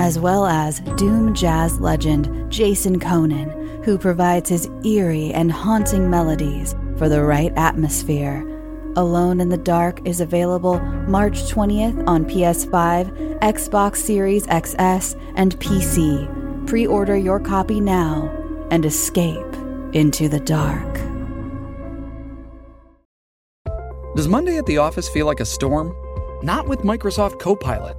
as well as Doom jazz legend Jason Köhnen, who provides his eerie and haunting melodies for the right atmosphere. Alone in the Dark is available March 20th on PS5, Xbox Series XS, and PC. Pre order your copy now and escape into the dark. Does Monday at the office feel like a storm? Not with Microsoft Copilot.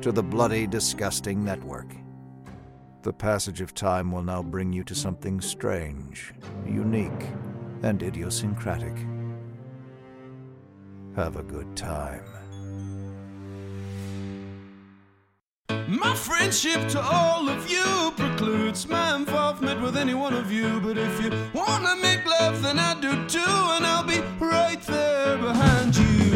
to the Bloody Disgusting Network. The passage of time will now bring you to something strange, unique, and idiosyncratic. Have a good time. My friendship to all of you precludes my involvement with any one of you. But if you wanna make love, then I do too, and I'll be right there behind you.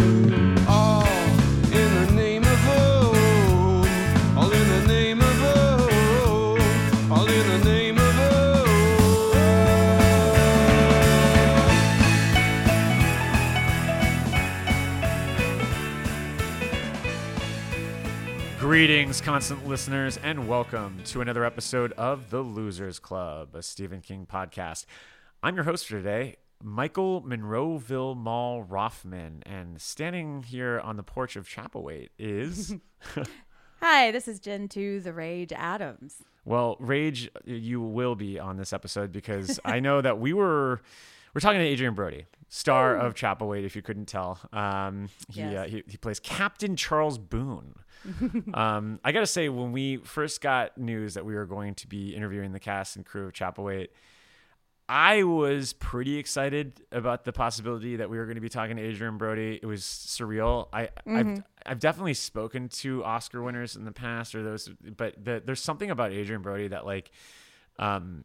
Greetings, constant listeners, and welcome to another episode of The Losers Club, a Stephen King podcast. I'm your host for today, Michael Monroeville Mall Rothman, and standing here on the porch of Chapelwaite is, Hi, this is Jen 2 The Rage Adams. well, Rage, you will be on this episode because I know that we were. We're talking to Adrien Brody, star of Chapelwaite. If you couldn't tell, um, he, Yes. uh, he he plays Captain Charles Boone. um, I gotta say, when we first got news that we were going to be interviewing the cast and crew of Chapelwaite, I was pretty excited about the possibility that we were going to be talking to Adrien Brody. It was surreal. I, I've I've definitely spoken to Oscar winners in the past or those, but the, there's something about Adrien Brody that like, um,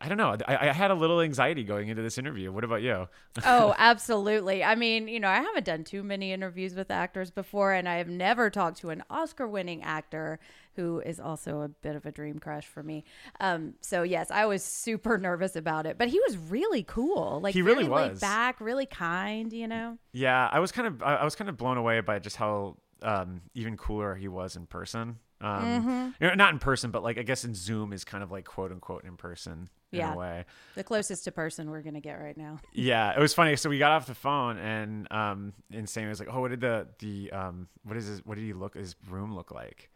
I don't know. I, I had a little anxiety going into this interview. What about you? Oh, absolutely. I mean, you know, I haven't done too many interviews with actors before, and I have never talked to an Oscar winning actor who is also a bit of a dream crush for me. Um, so, yes, I was super nervous about it, but he was really cool. Like, He really was. back, really kind, you know? Yeah, I was kind of I I was kind of blown away by just how um, even cooler he was in person. Um, Mm-hmm. you know, not in person, but like I guess in Zoom is kind of like quote unquote in person in Yeah. a way. The closest to person we're going to get right now. Yeah, it was funny. So we got off the phone and um, and Sammy was like, "Oh, what did the the um, what is his what did he look his room look like?"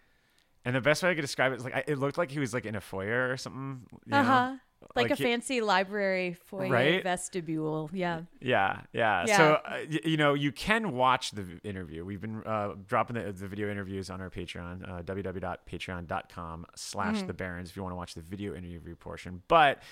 And the best way I could describe it is like I, it looked like he was like in a foyer or something. you? Uh huh. Like, a fancy library foyer Right? vestibule. Yeah. Yeah, yeah. Yeah. So uh, y- you know, you can watch the interview. We've been uh, dropping the, the video interviews on our Patreon, uh, www.patreon.com/slash Mm-hmm. the Barrens. If you want to watch the video interview portion, but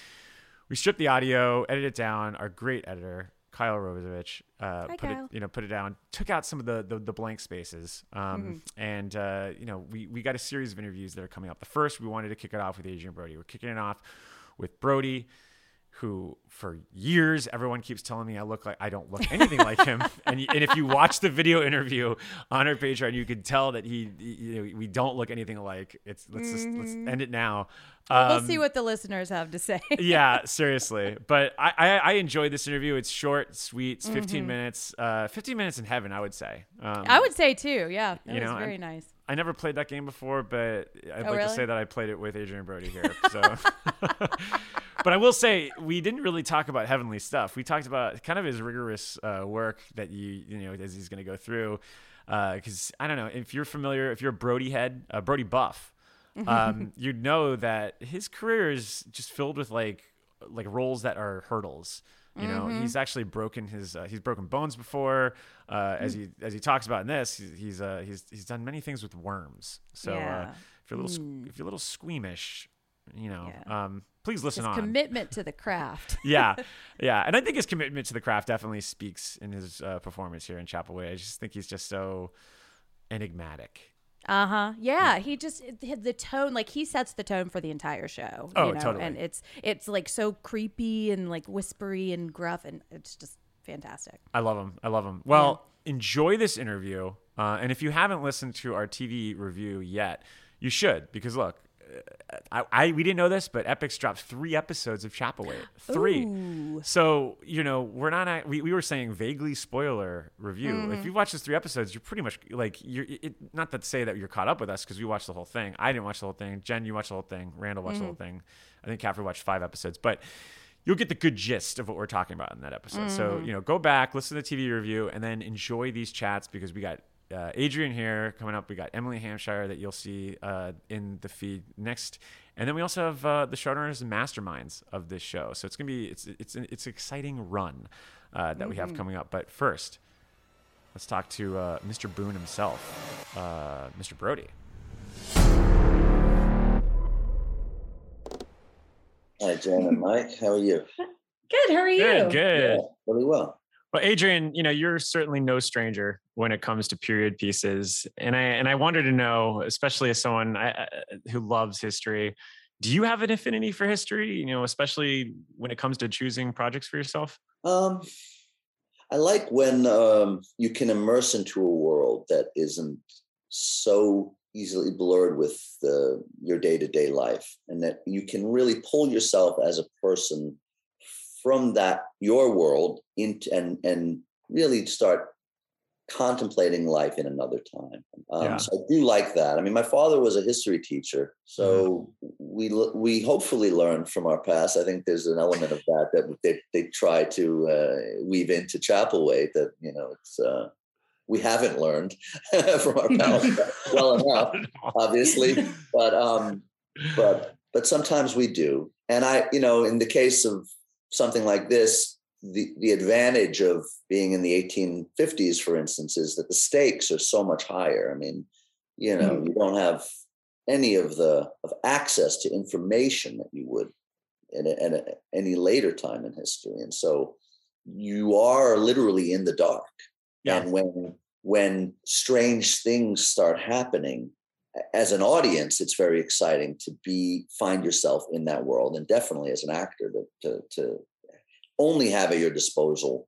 we stripped the audio, edited it down. Our great editor. Kyle Rovovich, uh, put Kyle. it, you know, put it down, took out some of the the, the blank spaces, um, Mm-hmm. and uh, you know, we we got a series of interviews that are coming up. The first, we wanted to kick it off with Adrien Brody. We're kicking it off with Brody who for years everyone keeps telling me I look like I don't look anything like him. And, and if you watch the video interview on our Patreon, you can tell that he, you know, we don't look anything alike. It's let's just let's end it now. we'll Um, see what the listeners have to say. yeah, seriously. But I, I, I enjoyed this interview. It's short, sweet. It's 15 Mm-hmm. minutes. Uh, 15 minutes in heaven, I would say. Um, I would say too. Yeah, that You was know, very nice. I never played that game before, but I'd Oh, like to say that I played it with Adrien Brody here. So, but I will say we didn't really talk about heavenly stuff. We talked about kind of his rigorous uh, work that you you know as he's going to go through. Because I don't know if you're familiar, if you're a Brody head, uh, Brody buff, um, you'd know that his career is just filled with like like roles that are hurdles. You know, he's actually broken his uh, he's broken bones before. Uh, as he as he talks about in this, he's he's uh, he's he's done many things with worms. So uh, Yeah. if you're a little squ- if you're a little squeamish, you know, Yeah. um, please listen His on. commitment to the craft. yeah, yeah, and I think his commitment to the craft definitely speaks in his uh, performance here in Chapelwaite. I just think he's just so enigmatic. Uh huh. Yeah, he just the tone, like he sets the tone for the entire show. Oh, you know? totally. And it's it's like so creepy and like whispery and gruff, and it's just fantastic. I love him. I love him. Well, enjoy this interview. Uh, and if you haven't listened to our TV review yet, you should because look, uh, I, I we didn't know this, but Epix dropped three episodes of Chapelwaite. Three. So you know we're not. We, we were saying vaguely spoiler review. If you watch those three episodes, you're pretty much like you're. It, not to say that you're caught up with us because we watched the whole thing. I didn't watch the whole thing. Jen, you watched the whole thing. Randall watched the whole thing. I think Caffrey watched five episodes, but you'll get the good gist of what we're talking about in that episode. So, you know, go back, listen to the TV review, and then enjoy these chats because we got uh, Adrien here coming up. We got Emily Hampshire that you'll see uh, in the feed next. And then we also have uh, the showrunners and masterminds of this show. So it's going to be, it's, it's, an, it's an exciting run uh, that we have coming up. But first, let's talk to uh, Mr. Boone himself, uh, Mr. Brody. Hi, Jen and Mike. How are you? Good. How are you? Good, good. Yeah, really well. Well, Adrien, you know, you're certainly no stranger when it comes to period pieces, and I and I wanted to know, especially as someone I, who loves history, do you have an affinity for history? You know, especially when it comes to choosing projects for yourself. Um, I like when um, you can immerse into a world that isn't so easily blurred with the, your day to day life, and that you can really pull yourself as a person from that your world into and and really start contemplating life in another time. Um, Yeah. So I do like that. I mean, my father was a history teacher, so we we hopefully learn from our past. I think there's an element of that that they they try to uh, weave into Chapelwaite that you know it's. Uh, we haven't learned from our past well enough, obviously, but um, but but sometimes we do. And I, you know, in the case of something like this, the the advantage of being in the 1850s, for instance, is that the stakes are so much higher. I mean, you know, mm-hmm. you don't have any of the of access to information that you would in, a, in a, any later time in history, and so you are literally in the dark. Yeah. And when when strange things start happening, as an audience, it's very exciting to be find yourself in that world, and definitely as an actor to to, to only have at your disposal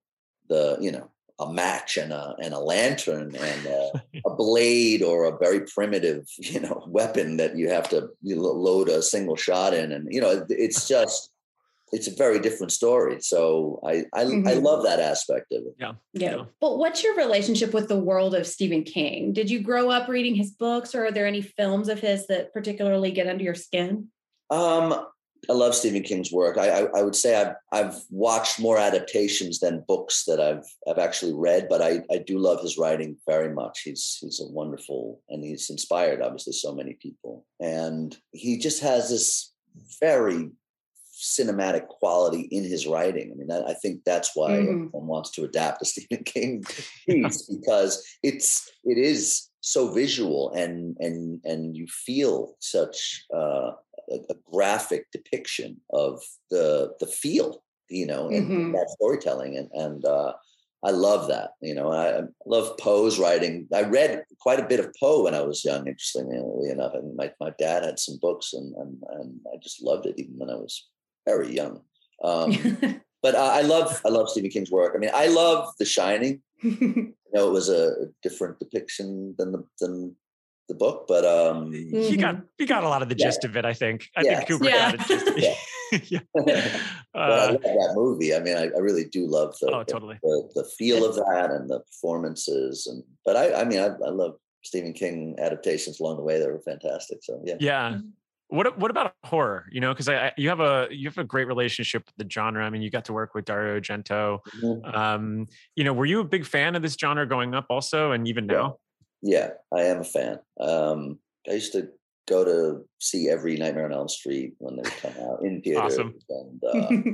the you know a match and a and a lantern and a, a blade or a very primitive you know weapon that you have to you lo- load a single shot in, and you know it's just it's a very different story. So I I, I Mhm. love that aspect of it. Yeah. Yeah. But what's your relationship with the world of Stephen King? Did you grow up reading his books or are there any films of his that particularly get under your skin? Um, I love Stephen King's work. I, I, I would say I've I've watched more adaptations than books that I've I've actually read, but I, I do love his writing very much. He's he's a wonderful and he's inspired obviously so many people. And he just has this very cinematic quality in his writing. I mean, I, I think that's why Mhm. everyone wants to adapt a Stephen King piece because it's it is so visual and and and you feel such uh, a, graphic depiction of the the feel, you know, in, Mhm. that storytelling, and and uh, I love that. You know, I, love Poe's writing. I read quite a bit of Poe when I was young, interestingly enough. And my, my dad had some books, and, and and I just loved it even when I was very young. Um, but I, I love I love Stephen King's work. I mean, I love The Shining. I know it was a different depiction than the than the book, but um, He got he got a lot of the Yeah. gist of it. I think. I Yeah. think Kubrick Yeah. got it. Just, yeah. but I Uh, love that movie. I mean, I, I really do love the, oh, the- totally. the, the feel of that and the performances. And but I, I mean, I, I love Stephen King adaptations along the way that were fantastic. So yeah, Yeah. What what about horror? You know, because I, I you have a you have a great relationship with the genre. I mean, you got to work with Dario Argento. Mhm. Um, you know, were you a big fan of this genre growing up, also, and even Yeah. now? Yeah, I am a fan. Um, I used to go to see every Nightmare on Elm Street when they come out in theaters. Awesome. And uh,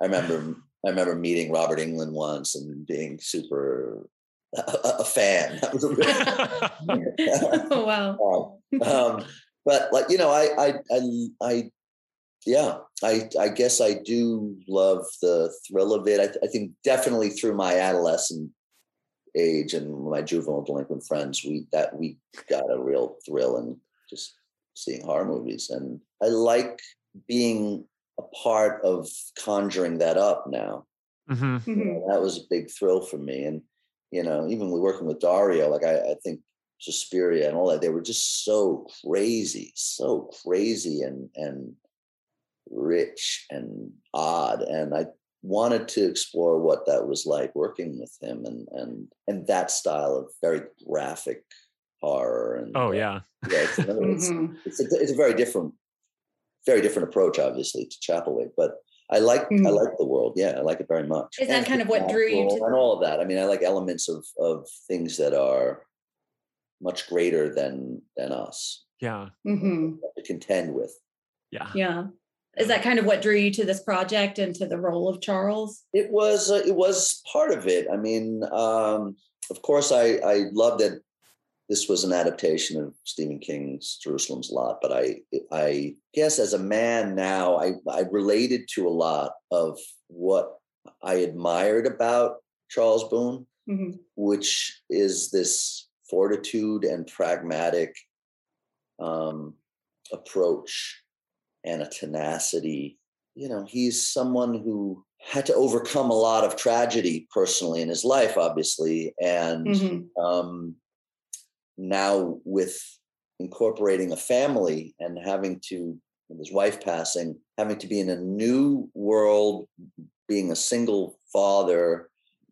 I remember I remember meeting Robert Englund once and being super a, a fan. That was a really oh, wow. um, but like you know, I, I, I, I, yeah, I, I guess I do love the thrill of it. I, I think definitely through my adolescent age and my juvenile delinquent friends, we that we got a real thrill in just seeing horror movies, and I like being a part of conjuring that up now hmm you know, that was a big thrill for me. And you know, even with working with Dario, like I, I think Suspiria and all that, they were just so crazy, so crazy and and rich and odd. And I wanted to explore what that was like working with him and and and that style of very graphic horror. And Oh uh, yeah. yeah, it's, another- it's, it's a, it's a very different, very different approach, obviously, to Chapelwaite. But I like I Mhm. like the world. Yeah, I like it very much. Is that And kind of what drew you to- and all of that? I mean, I like elements of of things that are much greater than than us Yeah. mm-hmm. to contend with. Yeah. Yeah. Is that kind of what drew you to this project and to the role of Charles? It was uh, it was part of it. I mean, um, of course, I I love that this was an adaptation of Stephen King's Jerusalem's Lot, but I I guess as a man now, I I related to a lot of what I admired about Charles Boone, Mhm. which is this fortitude and pragmatic um, approach and a tenacity. You know, he's someone who had to overcome a lot of tragedy personally in his life, obviously, and Mhm. um, now with incorporating a family and having to with his wife passing having to be in a new world being a single father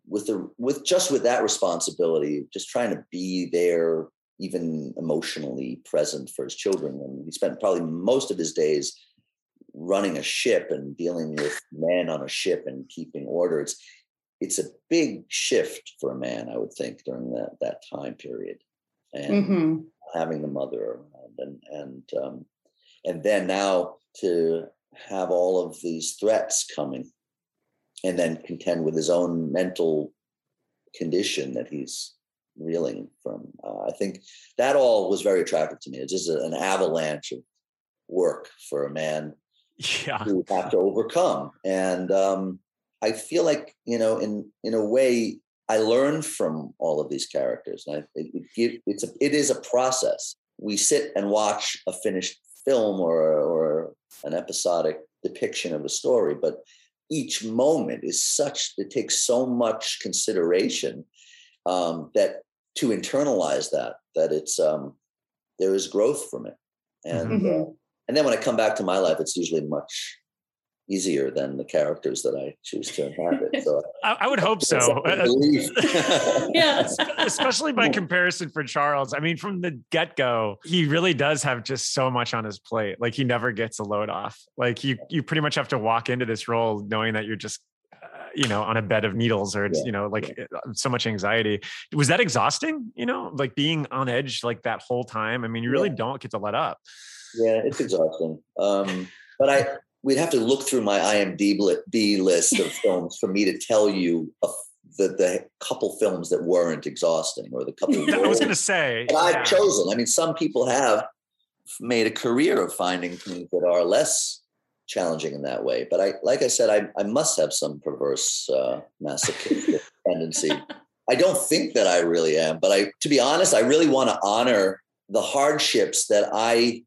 with the with just with that responsibility just trying to be there even emotionally present for his children and he spent probably most of his days running a ship and dealing with men on a ship and keeping order it's it's a big shift for a man i would think during that that time period and Mhm. having the mother around and and um, and then now to have all of these threats coming and then contend with his own mental condition that he's reeling from uh, i think that all was very attractive to me it's just a- an avalanche of work for a man Yeah. who have to overcome. And um, I feel like you know, in in a way, I learned from all of these characters, and I, it, it give, it's a it is a process. We sit and watch a finished film or or an episodic depiction of a story, but each moment is such it takes so much consideration um, that to internalize that that it's um, there is growth from it and Mhm. uh, and then when I come back to my life, it's usually much easier than the characters that I choose to inhabit. So I, I would hope so. Yeah. Especially by comparison for Charles. I mean, from the get go, he really does have just so much on his plate. Like he never gets a load off. Like you, you pretty much have to walk into this role knowing that you're just, uh, you know, on a bed of needles or it's, Yeah, you know, like uh, so much anxiety. Was that exhausting? You know, like being on edge like that whole time. I mean, you really Yeah. don't get to let up. yeah, it's exhausting. Um, but I we'd have to look through my IMDb list of films for me to tell you a, the the couple films that weren't exhausting or the couple. I was going to say, I've chosen. I mean, some people have made a career of finding things that are less challenging in that way. But I, like I said, I, I must have some perverse uh, masochistic tendency. I don't think that I really am, but I, to be honest, I really want to honor the hardships that I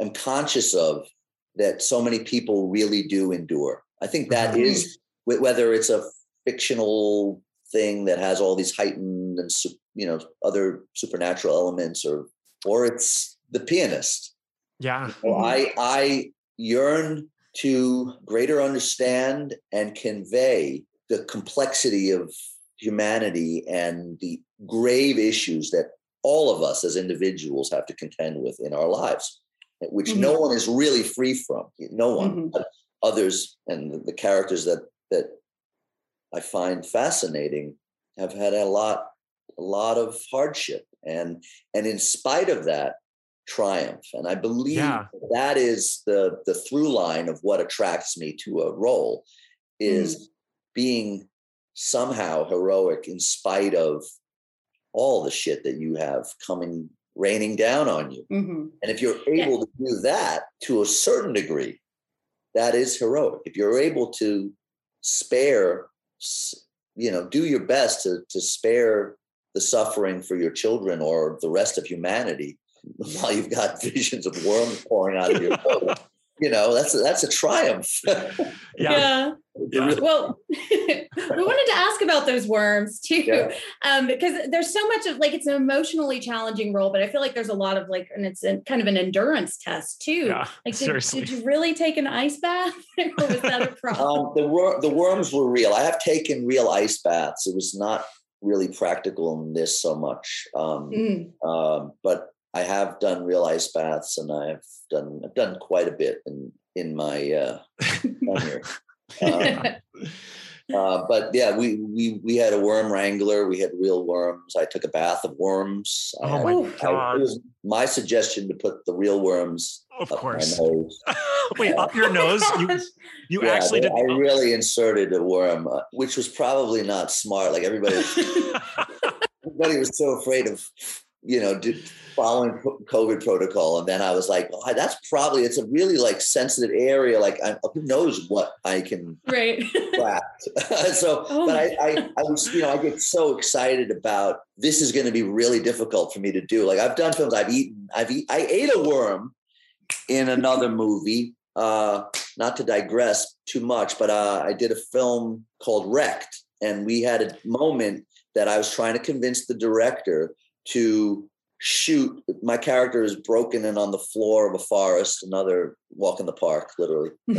am conscious of that so many people really do endure. I think that Mhm. is whether it's a fictional thing that has all these heightened and you know other supernatural elements, or or it's the pianist. Yeah. I I yearn to greater understand and convey the complexity of humanity and the grave issues that all of us as individuals have to contend with in our lives, which no one is really free from. No one, Mhm. but others and the- the characters that that I find fascinating have had a lot a lot of hardship and and in spite of that triumph. And i believe Yeah. that is the the through line of what attracts me to a role is being somehow heroic in spite of all the shit that you have coming raining down on you. Mhm. and if you're able to do that to a certain degree that is heroic. If you're able to spare you know do your best to to spare the suffering for your children or the rest of humanity while you've got visions of worms pouring out of your boat you know that's a, that's a triumph Yeah. Yeah. Well, we wanted to ask about those worms too, Yeah. um, because there's so much of like it's an emotionally challenging role, but I feel like there's a lot of like, and it's a, kind of an endurance test too. Yeah, like, did, did you really take an ice bath, or was that a problem? um, the wor- the worms were real i have taken real ice baths it was not really practical in this so much um, Mm. um, but I have done real ice baths, and I've done I've done quite a bit in in my uh, tenure. Um, uh, but yeah, we we we had a worm wrangler. We had real worms. I took a bath of worms. Oh had- my Ooh. I- god. it was my suggestion to put the real worms Of up course. my nose. Wait, up your nose? You you Yeah, actually but did I really inserted a worm, uh, which was probably not smart. Like everybody, everybody was so afraid of, you know, do, following COVID protocol. And then I was like, oh, that's probably, it's a really like sensitive area. Like, I, who knows what I can right. so, Oh but I, I, I was, you know, I get so excited about this is going to be really difficult for me to do. Like I've done films, I've eaten, I've eat, I ate a worm in another movie. Uh, not to digress too much, but uh, I did a film called Wrecked, and we had a moment that I was trying to convince the director to shoot. My character is broken and on the floor of a forest, another walk in the park, literally. Who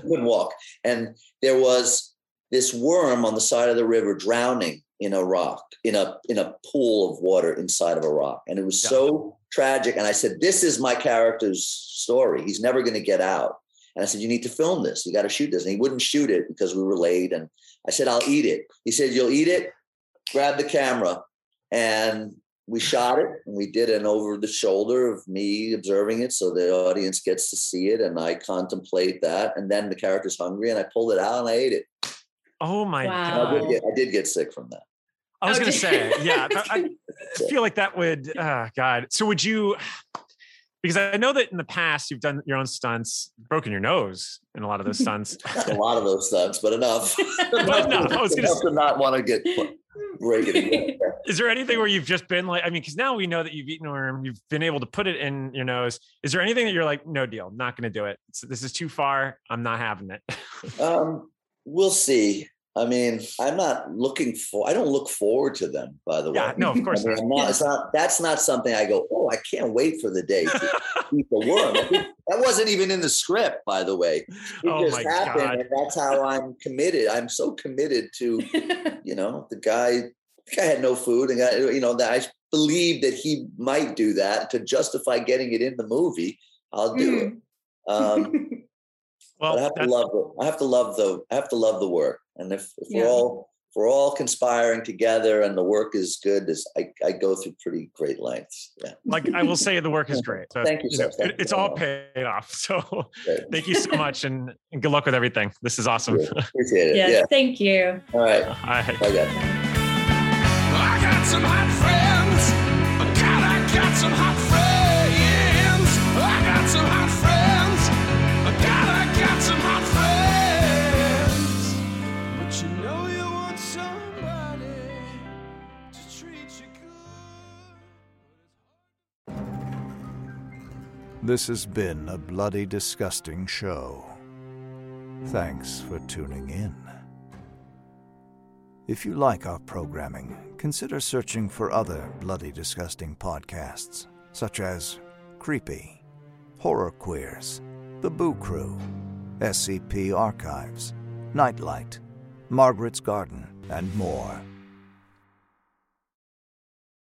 couldn't walk, and there was this worm on the side of the river drowning in a rock in a in a pool of water inside of a rock. And it was Yeah. so tragic. And i said this is my character's story. He's never going to get out. And i said you need to film this. You got to shoot this. And he wouldn't shoot it because we were late. And i said i'll eat it. He said you'll eat it? Grab the camera. And we shot it and we did an over the shoulder of me observing it so the audience gets to see it and i contemplate that and then the character's hungry and i pulled it out and i ate it Oh my Wow. and I did god. get, I did get sick from that I was Oh, gonna say, yeah. I, I feel like that would uh God. So would you because I know that in the past you've done your own stunts, broken your nose in a lot of those stunts. a lot of those stunts, but enough. But enough, I was gonna Enough to not want to get break it. Is there anything where you've just been like, I mean, because now we know that you've eaten a worm, you've been able to put it in your nose. Is there anything that you're like, no deal, not going to do it? It's, this is too far. I'm not having it. Um, we'll see. I mean, I'm not looking for. I don't look forward to them. By the way, yeah, no, of course I mean, not. Not, it's not. That's not something I go. Oh, I can't wait for the day to eat the worm. That wasn't even in the script, by the way. It Oh just my happened, God. and that's how I'm committed. I'm so committed to you know, the guy, the guy had no food, and guy, you know, that I believe that he might do that to justify getting it in the movie. I'll do it. Um, Well, but I have to love the, I have to love the, I have to love the work, and if, if Yeah. we're all, if we're all conspiring together, and the work is good, is I, I go through pretty great lengths. Yeah, like I will say the work is great. So, Thank you, know, sir. Thank it- it's all paid off. So great. thank you so much and, and good luck with everything. This is awesome. Yeah, appreciate it. yes, Yeah. thank you. All right. All right. Bye, guys. I got some hot friends. God, I got some hot friends. This has been a bloody disgusting show. Thanks for tuning in. If you like our programming, consider searching for other bloody disgusting podcasts, such as Creepy, Horror Queers, The Boo Crew, SCP Archives, Nightlight, Margaret's Garden, and more.